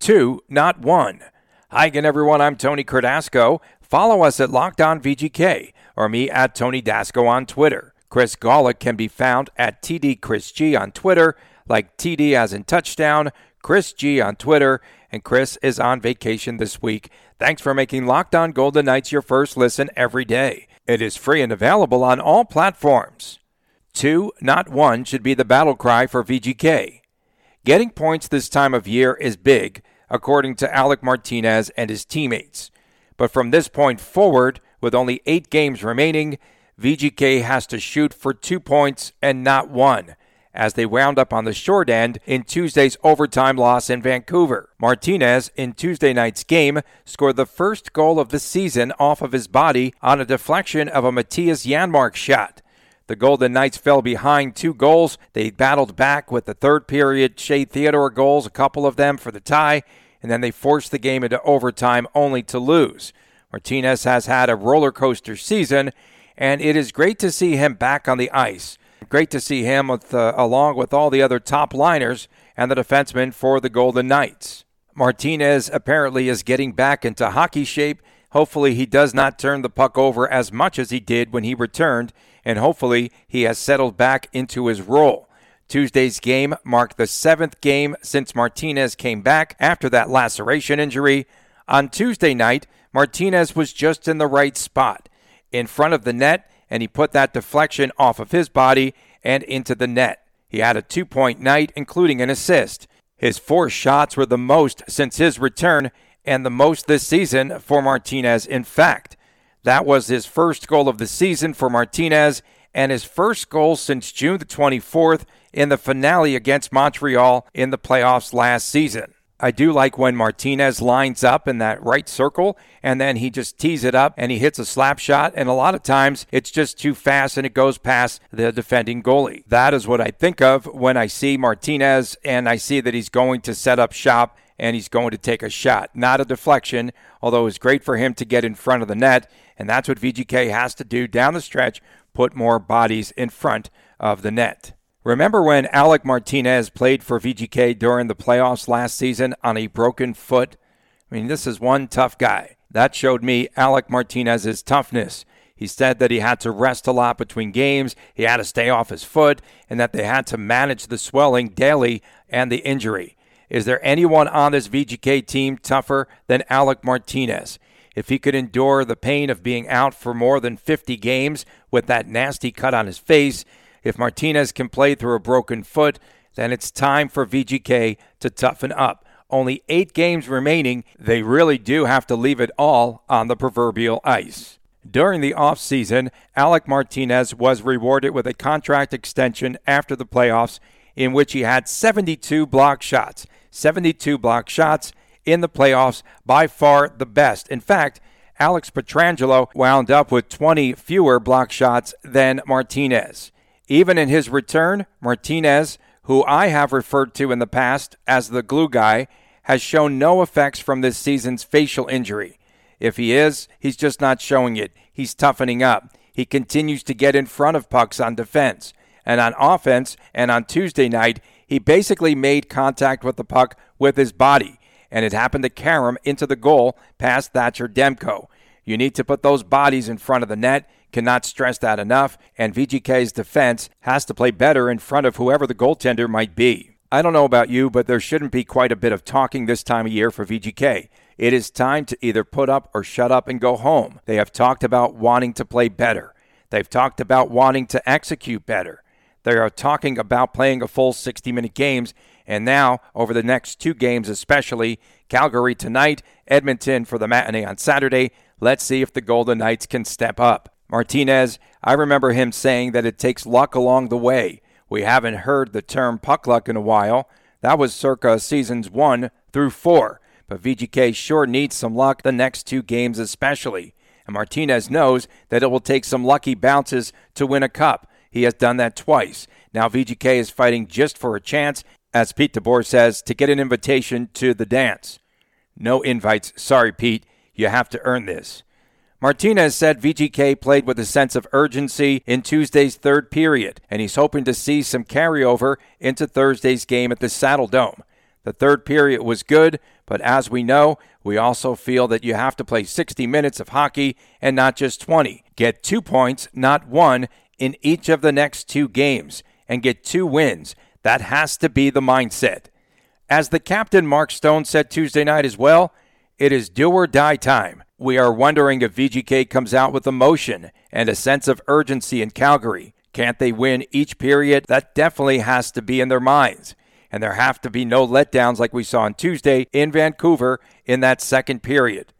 Two, not one. Hi again, everyone. I'm Tony Cardasco. Follow us at Locked On VGK or me at Tony Dasco on Twitter. Chris Gawlik can be found at TD Chris G on Twitter, like TD as in touchdown, Chris G on Twitter, and Chris is on vacation this week. Thanks for making Locked On Golden Knights your first listen every day. It is free and available on all platforms. Two, not one, should be the battle cry for VGK. Getting points this time of year is big, according to Alec Martinez and his teammates. But from this point forward, with only eight games remaining, VGK has to shoot for two points and not one, as they wound up on the short end in Tuesday's overtime loss in Vancouver. Martinez, in Tuesday night's game, scored the first goal of the season off of his body on a deflection of a Mattias Janmark shot. The Golden Knights fell behind two goals. They battled back with the third period Shea Theodore goals, a couple of them for the tie, and then they forced the game into overtime only to lose. Martinez has had a roller coaster season, and it is great to see him back on the ice. Great to see him with, uh, along with all the other top liners and the defensemen for the Golden Knights. Martinez apparently is getting back into hockey shape. Hopefully, he does not turn the puck over as much as he did when he returned and hopefully he has settled back into his role. Tuesday's game marked the seventh game since Martinez came back after that laceration injury. On Tuesday night, Martinez was just in the right spot, in front of the net, and he put that deflection off of his body and into the net. He had a two point night, including an assist. His four shots were the most since his return and the most this season for Martinez, in fact. That was his first goal of the season for Martinez and his first goal since June the 24th in the finale against Montreal in the playoffs last season. I do like when Martinez lines up in that right circle and then he just tees it up and he hits a slap shot. And a lot of times it's just too fast and it goes past the defending goalie. That is what I think of when I see Martinez and I see that he's going to set up shop and he's going to take a shot, not a deflection, although it's great for him to get in front of the net and that's what VGK has to do down the stretch put more bodies in front of the net. Remember when Alec Martinez played for VGK during the playoffs last season on a broken foot? I mean, this is one tough guy. That showed me Alec Martinez's toughness. He said that he had to rest a lot between games, he had to stay off his foot, and that they had to manage the swelling daily and the injury. Is there anyone on this VGK team tougher than Alec Martinez? if he could endure the pain of being out for more than 50 games with that nasty cut on his face, if Martinez can play through a broken foot, then it's time for VGK to toughen up. Only eight games remaining. They really do have to leave it all on the proverbial ice. During the offseason, Alec Martinez was rewarded with a contract extension after the playoffs in which he had 72 block shots. 72 block shots in the playoffs, by far the best. In fact, Alex Pietrangelo wound up with 20 fewer block shots than Martinez. Even in his return, Martinez, who I have referred to in the past as the glue guy, has shown no effects from this season's facial injury. If he is, he's just not showing it. He's toughening up. He continues to get in front of pucks on defense. And on offense, and on Tuesday night, he basically made contact with the puck with his body and it happened to carry him into the goal past Thatcher Demko. You need to put those bodies in front of the net. Cannot stress that enough. And VGK's defense has to play better in front of whoever the goaltender might be. I don't know about you, but there shouldn't be quite a bit of talking this time of year for VGK. It is time to either put up or shut up and go home. They have talked about wanting to play better. They've talked about wanting to execute better. They are talking about playing a full 60 minute games and now, over the next two games, especially Calgary tonight, Edmonton for the matinee on Saturday, let's see if the Golden Knights can step up. Martinez, I remember him saying that it takes luck along the way. We haven't heard the term puck luck in a while. That was circa seasons one through four. but VGK sure needs some luck the next two games, especially. And Martinez knows that it will take some lucky bounces to win a cup. He has done that twice. Now VGK is fighting just for a chance, as Pete DeBoer says, to get an invitation to the dance. No invites. Sorry, Pete. You have to earn this. Martinez said VGK played with a sense of urgency in Tuesday's third period, and he's hoping to see some carryover into Thursday's game at the Saddledome. The third period was good, but as we know, we also feel that you have to play 60 minutes of hockey and not just 20. Get two points, not one, in each of the next two games, and get two wins. That has to be the mindset. As the captain Mark Stone said Tuesday night as well, it is do or die time. We are wondering if VGK comes out with emotion and a sense of urgency in Calgary. Can't they win each period? That definitely has to be in their minds. And there have to be no letdowns like we saw on Tuesday in Vancouver in that second period.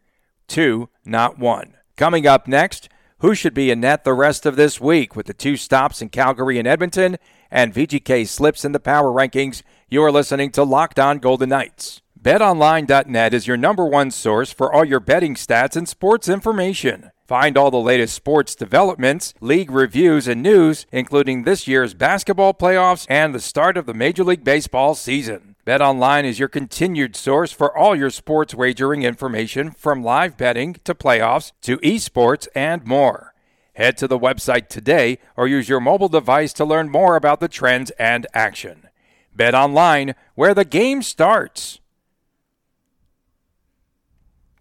Two, not one. Coming up next, who should be in net the rest of this week with the two stops in Calgary and Edmonton and VGK slips in the power rankings? You are listening to Locked On Golden Knights. BetOnline.net is your number one source for all your betting stats and sports information. Find all the latest sports developments, league reviews, and news, including this year's basketball playoffs and the start of the Major League Baseball season. BetOnline is your continued source for all your sports wagering information from live betting to playoffs to esports and more. Head to the website today or use your mobile device to learn more about the trends and action. BetOnline, where the game starts.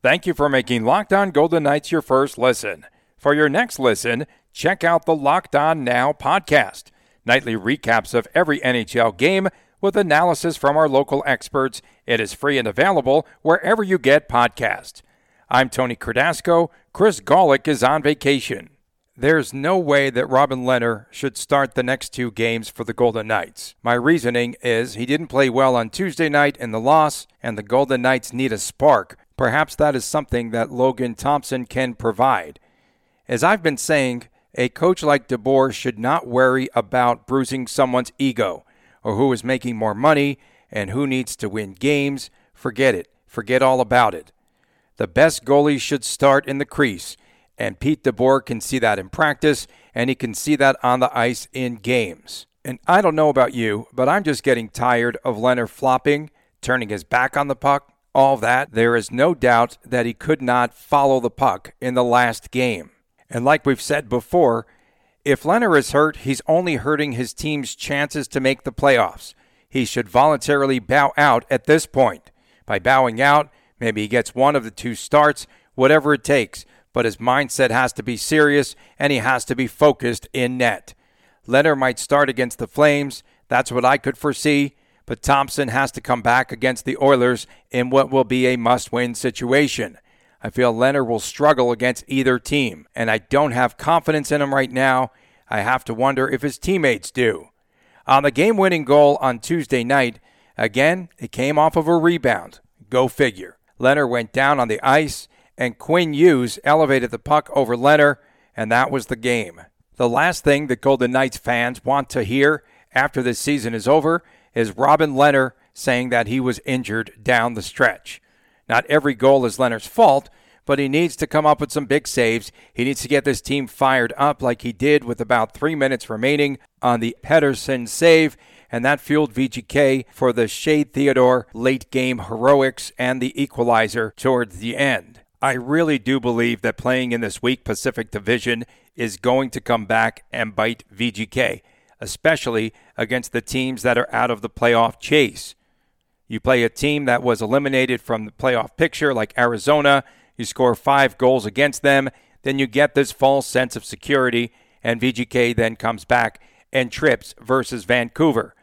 Thank you for making Locked On Golden Knights your first listen. For your next listen, check out the Locked On Now podcast. Nightly recaps of every NHL game with analysis from our local experts. It is free and available wherever you get podcasts. I'm Tony Cardasco. Chris Gawlik is on vacation. There's no way that Robin Lehner should start the next two games for the Golden Knights. My reasoning is he didn't play well on Tuesday night in the loss, and the Golden Knights need a spark Perhaps that is something that Logan Thompson can provide. As I've been saying, a coach like DeBoer should not worry about bruising someone's ego or who is making more money and who needs to win games. Forget it. Forget all about it. The best goalies should start in the crease, and Pete DeBoer can see that in practice, and he can see that on the ice in games. And I don't know about you, but I'm just getting tired of Lehner flopping, turning his back on the puck, all that, there is no doubt that he could not follow the puck in the last game. And like we've said before, if Lehner is hurt, he's only hurting his team's chances to make the playoffs. He should voluntarily bow out at this point. By bowing out, maybe he gets one of the two starts, whatever it takes, but his mindset has to be serious and he has to be focused in net. Lehner might start against the Flames. That's what I could foresee but Thompson has to come back against the Oilers in what will be a must win situation. I feel Lehner will struggle against either team, and I don't have confidence in him right now. I have to wonder if his teammates do. On the game winning goal on Tuesday night, again, it came off of a rebound. Go figure. Lehner went down on the ice, and Quinn Hughes elevated the puck over Lehner, and that was the game. The last thing the Golden Knights fans want to hear after this season is over is Robin Lehner saying that he was injured down the stretch. Not every goal is Lehner's fault, but he needs to come up with some big saves. He needs to get this team fired up like he did with about three minutes remaining on the Pettersson save, and that fueled VGK for the Shea Theodore late game heroics and the equalizer towards the end. I really do believe that playing in this weak Pacific Division is going to come back and bite VGK especially against the teams that are out of the playoff chase. You play a team that was eliminated from the playoff picture, like Arizona, you score five goals against them, then you get this false sense of security, and VGK then comes back and trips versus Vancouver.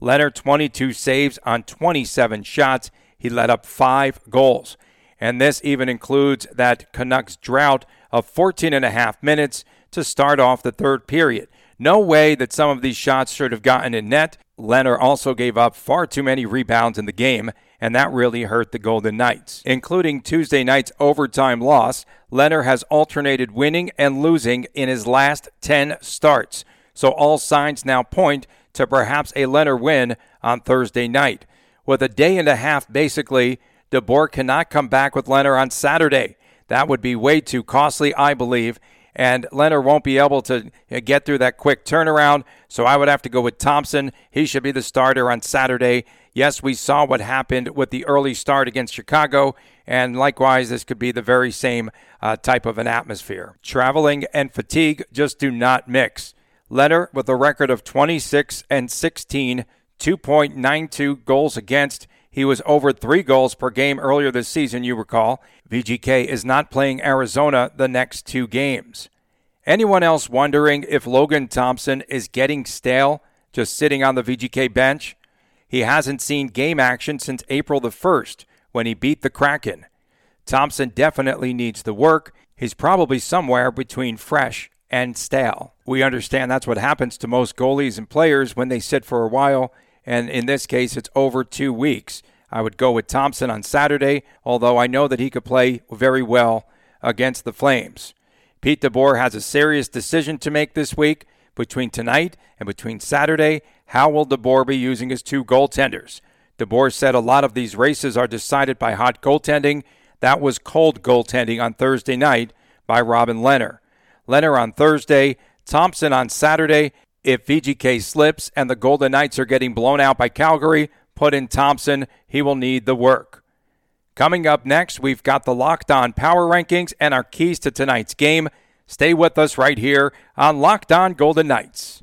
Lehner, 22 saves on 27 shots. He let up five goals. And this even includes that Canucks drought of 14 and a half minutes to start off the third period. No way that some of these shots should have gotten in net. Lehner also gave up far too many rebounds in the game, and that really hurt the Golden Knights. Including Tuesday night's overtime loss, Lehner has alternated winning and losing in his last 10 starts. So all signs now point to perhaps a Lehner win on Thursday night. With a day and a half basically DeBoer cannot come back with Lehner on Saturday. That would be way too costly, I believe. And Lehner won't be able to uh, get through that quick turnaround. So I would have to go with Thompson. He should be the starter on Saturday. Yes, we saw what happened with the early start against Chicago. And likewise, this could be the very same uh, type of an atmosphere. Traveling and fatigue just do not mix. Lehner with a record of 26 and 16, 2.92 goals against. He was over three goals per game earlier this season, you recall. VGK is not playing Arizona the next two games. Anyone else wondering if Logan Thompson is getting stale just sitting on the VGK bench? He hasn't seen game action since April the 1st when he beat the Kraken. Thompson definitely needs the work. He's probably somewhere between fresh and stale. We understand that's what happens to most goalies and players when they sit for a while, and in this case, it's over two weeks. I would go with Thompson on Saturday, although I know that he could play very well against the Flames. Pete DeBoer has a serious decision to make this week between tonight and between Saturday. How will DeBoer be using his two goaltenders? DeBoer said a lot of these races are decided by hot goaltending. That was cold goaltending on Thursday night by Robin Lehner. Lehner on Thursday, Thompson on Saturday. If VGK slips and the Golden Knights are getting blown out by Calgary, put in Thompson. He will need the work. Coming up next, we've got the Locked On Power Rankings and our keys to tonight's game. Stay with us right here on Locked On Golden Knights.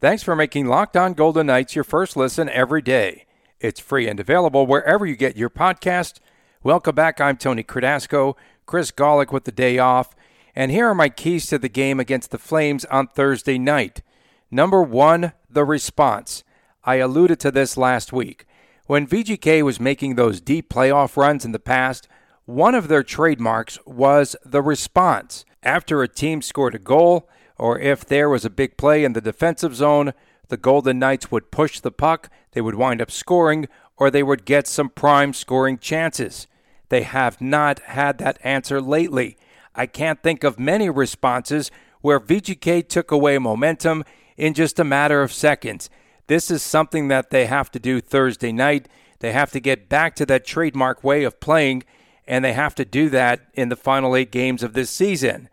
Thanks for making Locked On Golden Knights your first listen every day. It's free and available wherever you get your podcast Welcome back. I'm Tony Cardasco, Chris Gawlik with the day off, and here are my keys to the game against the Flames on Thursday night. Number one, the response. I alluded to this last week. When VGK was making those deep playoff runs in the past, one of their trademarks was the response. After a team scored a goal, or if there was a big play in the defensive zone, the Golden Knights would push the puck, they would wind up scoring, or they would get some prime scoring chances. They have not had that answer lately. I can't think of many responses where VGK took away momentum in just a matter of seconds. This is something that they have to do Thursday night. They have to get back to that trademark way of playing, and they have to do that in the final eight games of this season.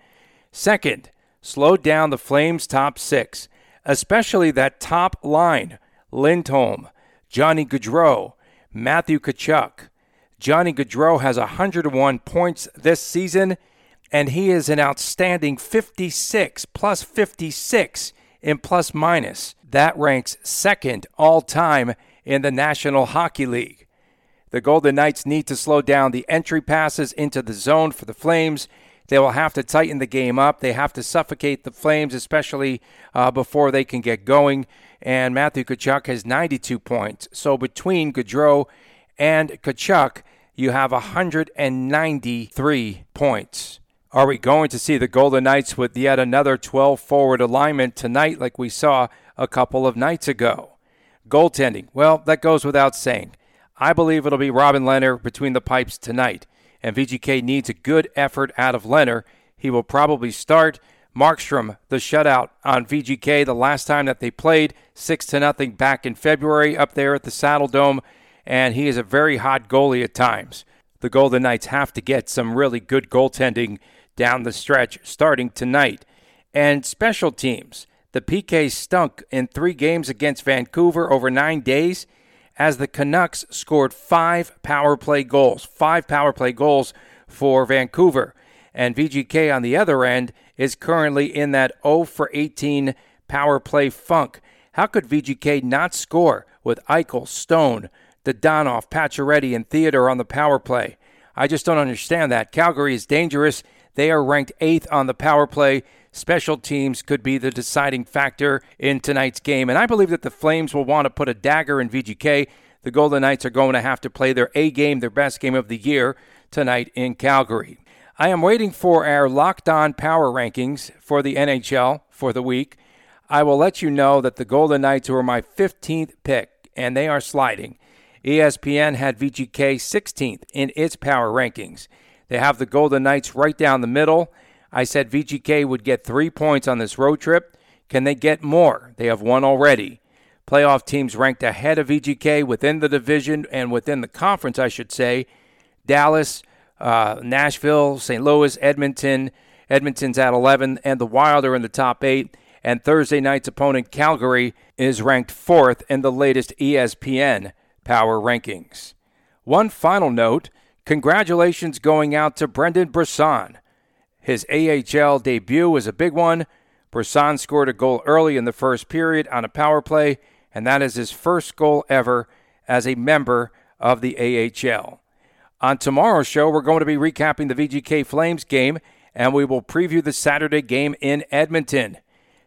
Second, slow down the Flames' top six, especially that top line Lindholm, Johnny Gaudreau, Matthew Tkachuk, Johnny Gaudreau has 101 points this season, and he is an outstanding 56 plus 56 in plus minus. That ranks second all time in the National Hockey League. The Golden Knights need to slow down the entry passes into the zone for the Flames. They will have to tighten the game up. They have to suffocate the Flames, especially uh, before they can get going. And Matthew Tkachuk has 92 points. So between Gaudreau and Tkachuk, you have 193 points. Are we going to see the Golden Knights with yet another 12 forward alignment tonight, like we saw a couple of nights ago? Goaltending, well, that goes without saying. I believe it'll be Robin Lehner between the pipes tonight, and VGK needs a good effort out of Lehner. He will probably start. Markstrom, the shutout on VGK the last time that they played, 6 to nothing back in February up there at the Saddledome and he is a very hot goalie at times. The Golden Knights have to get some really good goaltending down the stretch starting tonight. And special teams. The PK stunk in three games against Vancouver over nine days as the Canucks scored five power play goals. Five power play goals for Vancouver. And VGK on the other end is currently in that 0 for 18 power play funk. How could VGK not score with Eichel, Stone, Dadonov, Pacioretty, and Theodore on the power play. I just don't understand that. Calgary is dangerous. They are ranked eighth on the power play. Special teams could be the deciding factor in tonight's game. And I believe that the Flames will want to put a dagger in VGK. The Golden Knights are going to have to play their A game, their best game of the year, tonight in Calgary. I am waiting for our locked on power rankings for the NHL for the week. I will let you know that the Golden Knights were my 15th pick, and they are sliding. ESPN had VGK 16th in its power rankings. They have the Golden Knights right down the middle. I said VGK would get three points on this road trip. Can they get more? They have one already. playoff teams ranked ahead of VGK within the division and within the conference, I should say. Dallas, uh, Nashville, St. Louis, Edmonton. Edmonton's at 11, and the Wild are in the top eight. And Thursday night's opponent, Calgary, is ranked fourth in the latest ESPN power rankings. One final note congratulations going out to Brendan Brisson. His AHL debut was a big one. Brisson scored a goal early in the first period on a power play, and that is his first goal ever as a member of the AHL. On tomorrow's show, we're going to be recapping the VGK Flames game, and we will preview the Saturday game in Edmonton.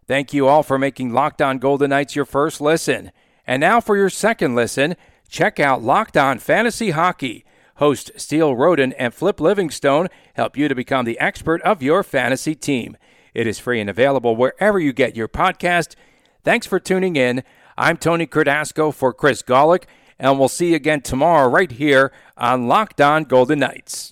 Thank you all for making Locked On Golden Knights your first listen. And now for your second listen, check out Locked On Fantasy Hockey. Host Steele Roden and Flip Livingstone help you to become the expert of your fantasy team. It is free and available wherever you get your podcast. Thanks for tuning in. I'm Tony Cardasco for Chris Gawlik, and we'll see you again tomorrow right here on Locked On Golden Knights.